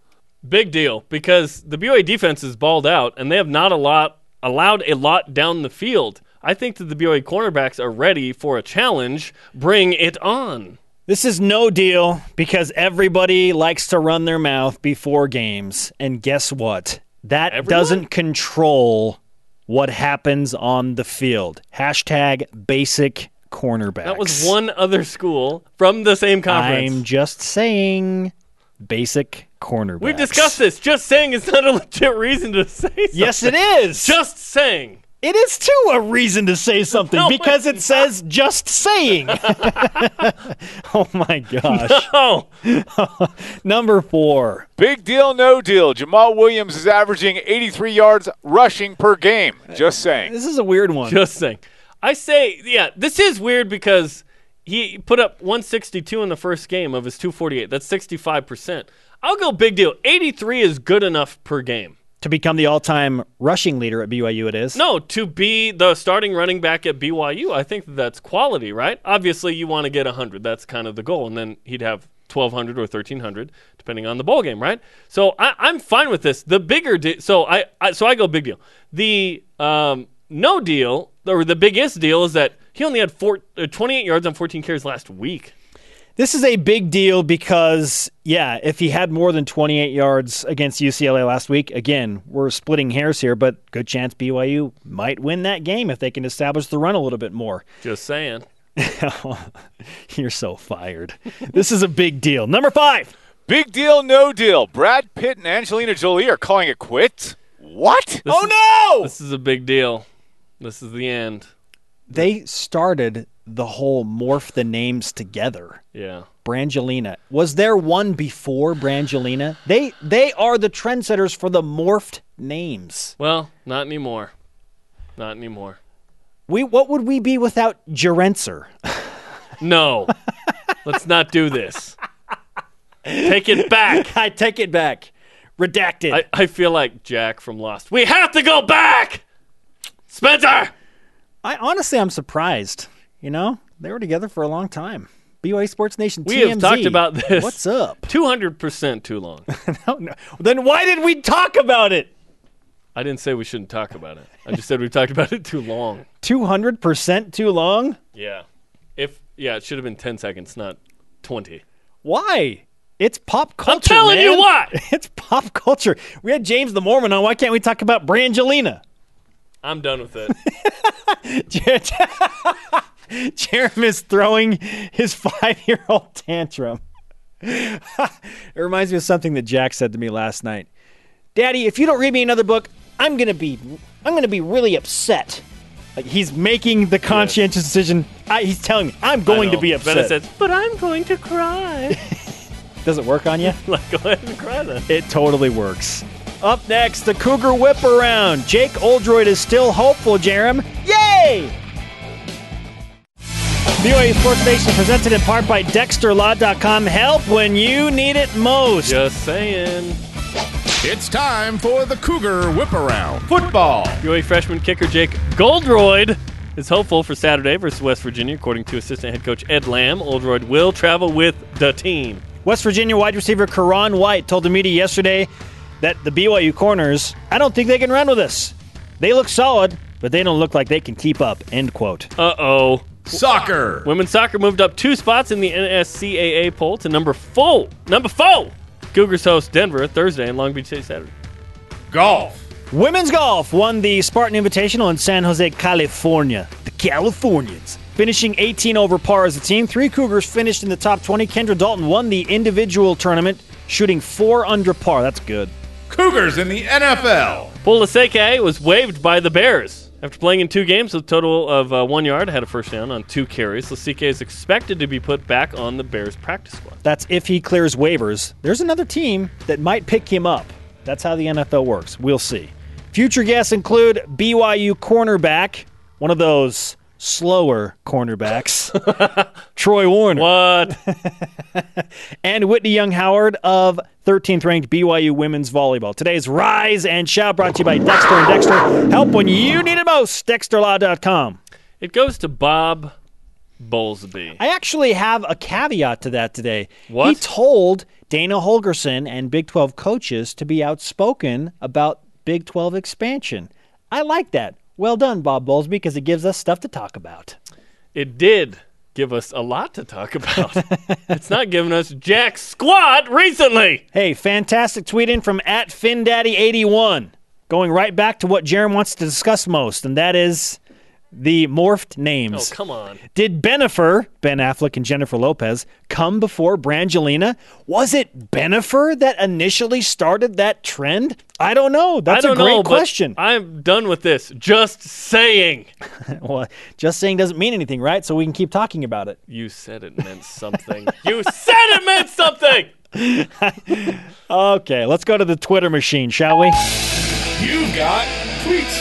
Big deal because the BYU defense is balled out and they have not a lot allowed a lot down the field. I think that the BYU cornerbacks are ready for a challenge. Bring it on. This is no deal because everybody likes to run their mouth before games. And guess what? That Everyone? doesn't control what happens on the field. Hashtag basic cornerbacks. That was one other school from the same conference. I'm just saying basic cornerbacks. We've discussed this. Just saying is not a legit reason to say something. Yes, it is. Just saying. It is too a reason to say something No, because it says just saying. oh my gosh. Oh, Number four. Big deal, no deal. Jamaal Williams is averaging 83 yards rushing per game. Just saying. This is a weird one. just saying. I say, yeah, this is weird because he put up 162 in the first game of his 248. That's 65%. I'll go big deal. 83 is good enough per game. To become the all-time rushing leader at BYU. It is. No, to be the starting running back at BYU, I think that's quality, right? Obviously, you want to get 100. That's kind of the goal. And then he'd have 1,200 or 1,300, depending on the bowl game, right? So I, I'm fine with this. The bigger de- so I, I so I go big deal. The um, no deal or the biggest deal is that he only had four, uh, 28 yards on 14 carries last week. This is a big deal because, yeah, if he had more than 28 yards against UCLA last week, again, we're splitting hairs here, but good chance BYU might win that game if they can establish the run a little bit more. Just saying. You're so fired. this is a big deal. Number five. Big deal, no deal. Brad Pitt and Angelina Jolie are calling it quits. What? This oh is- no! This is a big deal. This is the end. They started the whole morph the names together. Yeah. Brangelina. Was there one before Brangelina? They they are the trendsetters for the morphed names. Well, not anymore. Not anymore. We what would we be without Gerencer? No. Let's not do this. Take it back. I take it back. Redacted. I, I feel like Jack from Lost. We have to go back! Spencer! I honestly I'm surprised. You know, they were together for a long time. BYU Sports Nation We TMZ. have talked about this. What's up? 200% too long. no, no. Then why did we talk about it? I didn't say we shouldn't talk about it. I just said we've talked about it too long. 200% too long? Yeah. If yeah, it should have been 10 seconds, not 20. Why? It's pop culture. I'm telling you what. It's pop culture. We had James the Mormon on. Why can't we talk about Brangelina? I'm done with it. Jer- Jeremy is throwing his five-year-old tantrum. it reminds me of something that Jack said to me last night. Daddy, if you don't read me another book, I'm gonna be, I'm gonna be really upset. Like he's making the conscientious decision. I, he's telling me I'm going to be upset. Says, but I'm going to cry. Does it work on you? like, go ahead and cry then. It totally works. Up next, the Cougar Whip Around. Jake Oldroyd is still hopeful, Jarom. Yay! BYU Sports Nation presented in part by DexterLaw.com. Help when you need it most. Just saying. It's time for the Cougar Whip Around. Football. BYU freshman kicker Jake Oldroyd is hopeful for Saturday versus West Virginia, according to assistant head coach Ed Lamb. Oldroyd will travel with the team. West Virginia wide receiver Ka'Raun White told the media yesterday that the BYU corners, I don't think they can run with us. They look solid, but they don't look like they can keep up. End quote. Uh oh. Soccer. Women's soccer moved up two spots in the NSCAA poll to number four. Number four. Cougars host Denver Thursday and Long Beach State Saturday. Golf. Women's golf won the Spartan Invitational in San Jose, California. The Californians finishing 18 over par as a team. Three Cougars finished in the top 20. Kendra Dalton won the individual tournament, shooting four under par. That's good. Cougars in the NFL. Paul Lasike was waived by the Bears. After playing in two games with a total of uh, one yard, had a first down on two carries. Lasike is expected to be put back on the Bears practice squad. That's if he clears waivers. There's another team that might pick him up. That's how the NFL works. We'll see. Future guests include BYU cornerback, one of those slower cornerbacks, Troy Warner. What? and Whitney Young Howard of 13th ranked BYU women's volleyball. Today's Rise and Shout brought to you by Dexter and Dexter. Help when you need it most. DexterLaw.com. it goes to Bob Bowlesby. I actually have a caveat to that today. What? He told Dana Holgorsen and Big 12 coaches to be outspoken about Big 12 expansion. I like that. Well done, Bob Bowlesby, because it gives us stuff to talk about. It did give us a lot to talk about. it's not giving us jack squat recently. Hey, fantastic tweet in from at FinDaddy81. Going right back to what Jarom wants to discuss most, and that is the morphed names. Oh, come on. Did Benifer, Ben Affleck and Jennifer Lopez, come before Brangelina? Was it Benifer that initially started that trend? I don't know. That's don't a great know, question. I'm done with this. Just saying. well, just saying doesn't mean anything, right? So we can keep talking about it. You said it meant something. you said it meant something. Okay, let's go to the Twitter machine, shall we? You got tweets.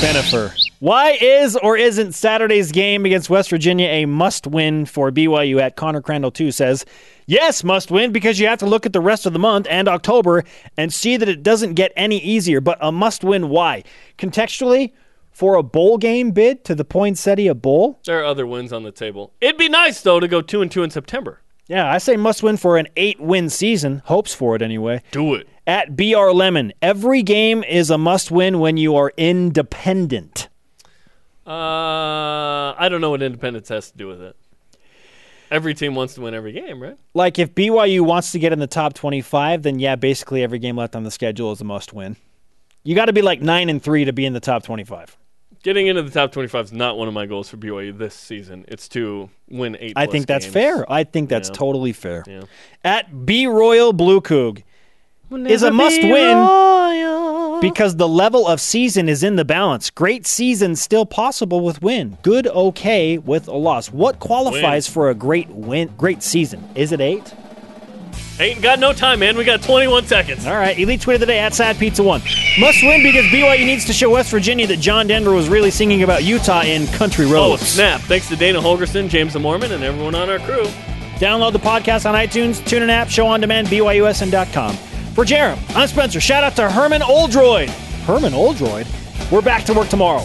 Benifer. Why is or isn't Saturday's game against West Virginia a must win for BYU at Connor Crandall 2 says, Yes, must win because you have to look at the rest of the month and October and see that it doesn't get any easier, but a must win why? Contextually, for a bowl game bid to the Poinsettia Bowl? There are other wins on the table. It'd be nice though to go two and two in September. Yeah, I say must win for an eight win season. Hopes for it anyway. Do it. At BR Lemon, every game is a must win when you are independent. Uh, I don't know what independence has to do with it. Every team wants to win every game, right? Like if BYU wants to get in the top 25, then yeah, basically every game left on the schedule is a must win. You got to be like 9 and 3 to be in the top 25. Getting into the top 25 is not one of my goals for BYU this season. It's to win eight. I think that's games. fair. I think that's Yeah. totally fair. Yeah. At B Royal Blue Coog is a must win Uh-huh. because the level of season is in the balance. Great season still possible with win. Good okay with a loss. What qualifies for a great win? Great season? Is it eight? Ain't got no time, man. We got 21 seconds. All right, elite tweet of the day at Sad Pizza One. Must win because BYU needs to show West Virginia that John Denver was really singing about Utah in Country Roads. Oh, Roads. snap. Thanks to Dana Holgorsen, James the Mormon, and everyone on our crew. Download the podcast on iTunes, tune in app, show on demand, BYUSN.com. For Jarom, I'm Spencer. Shout out to Herman Oldroyd. Herman Oldroyd. We're back to work tomorrow.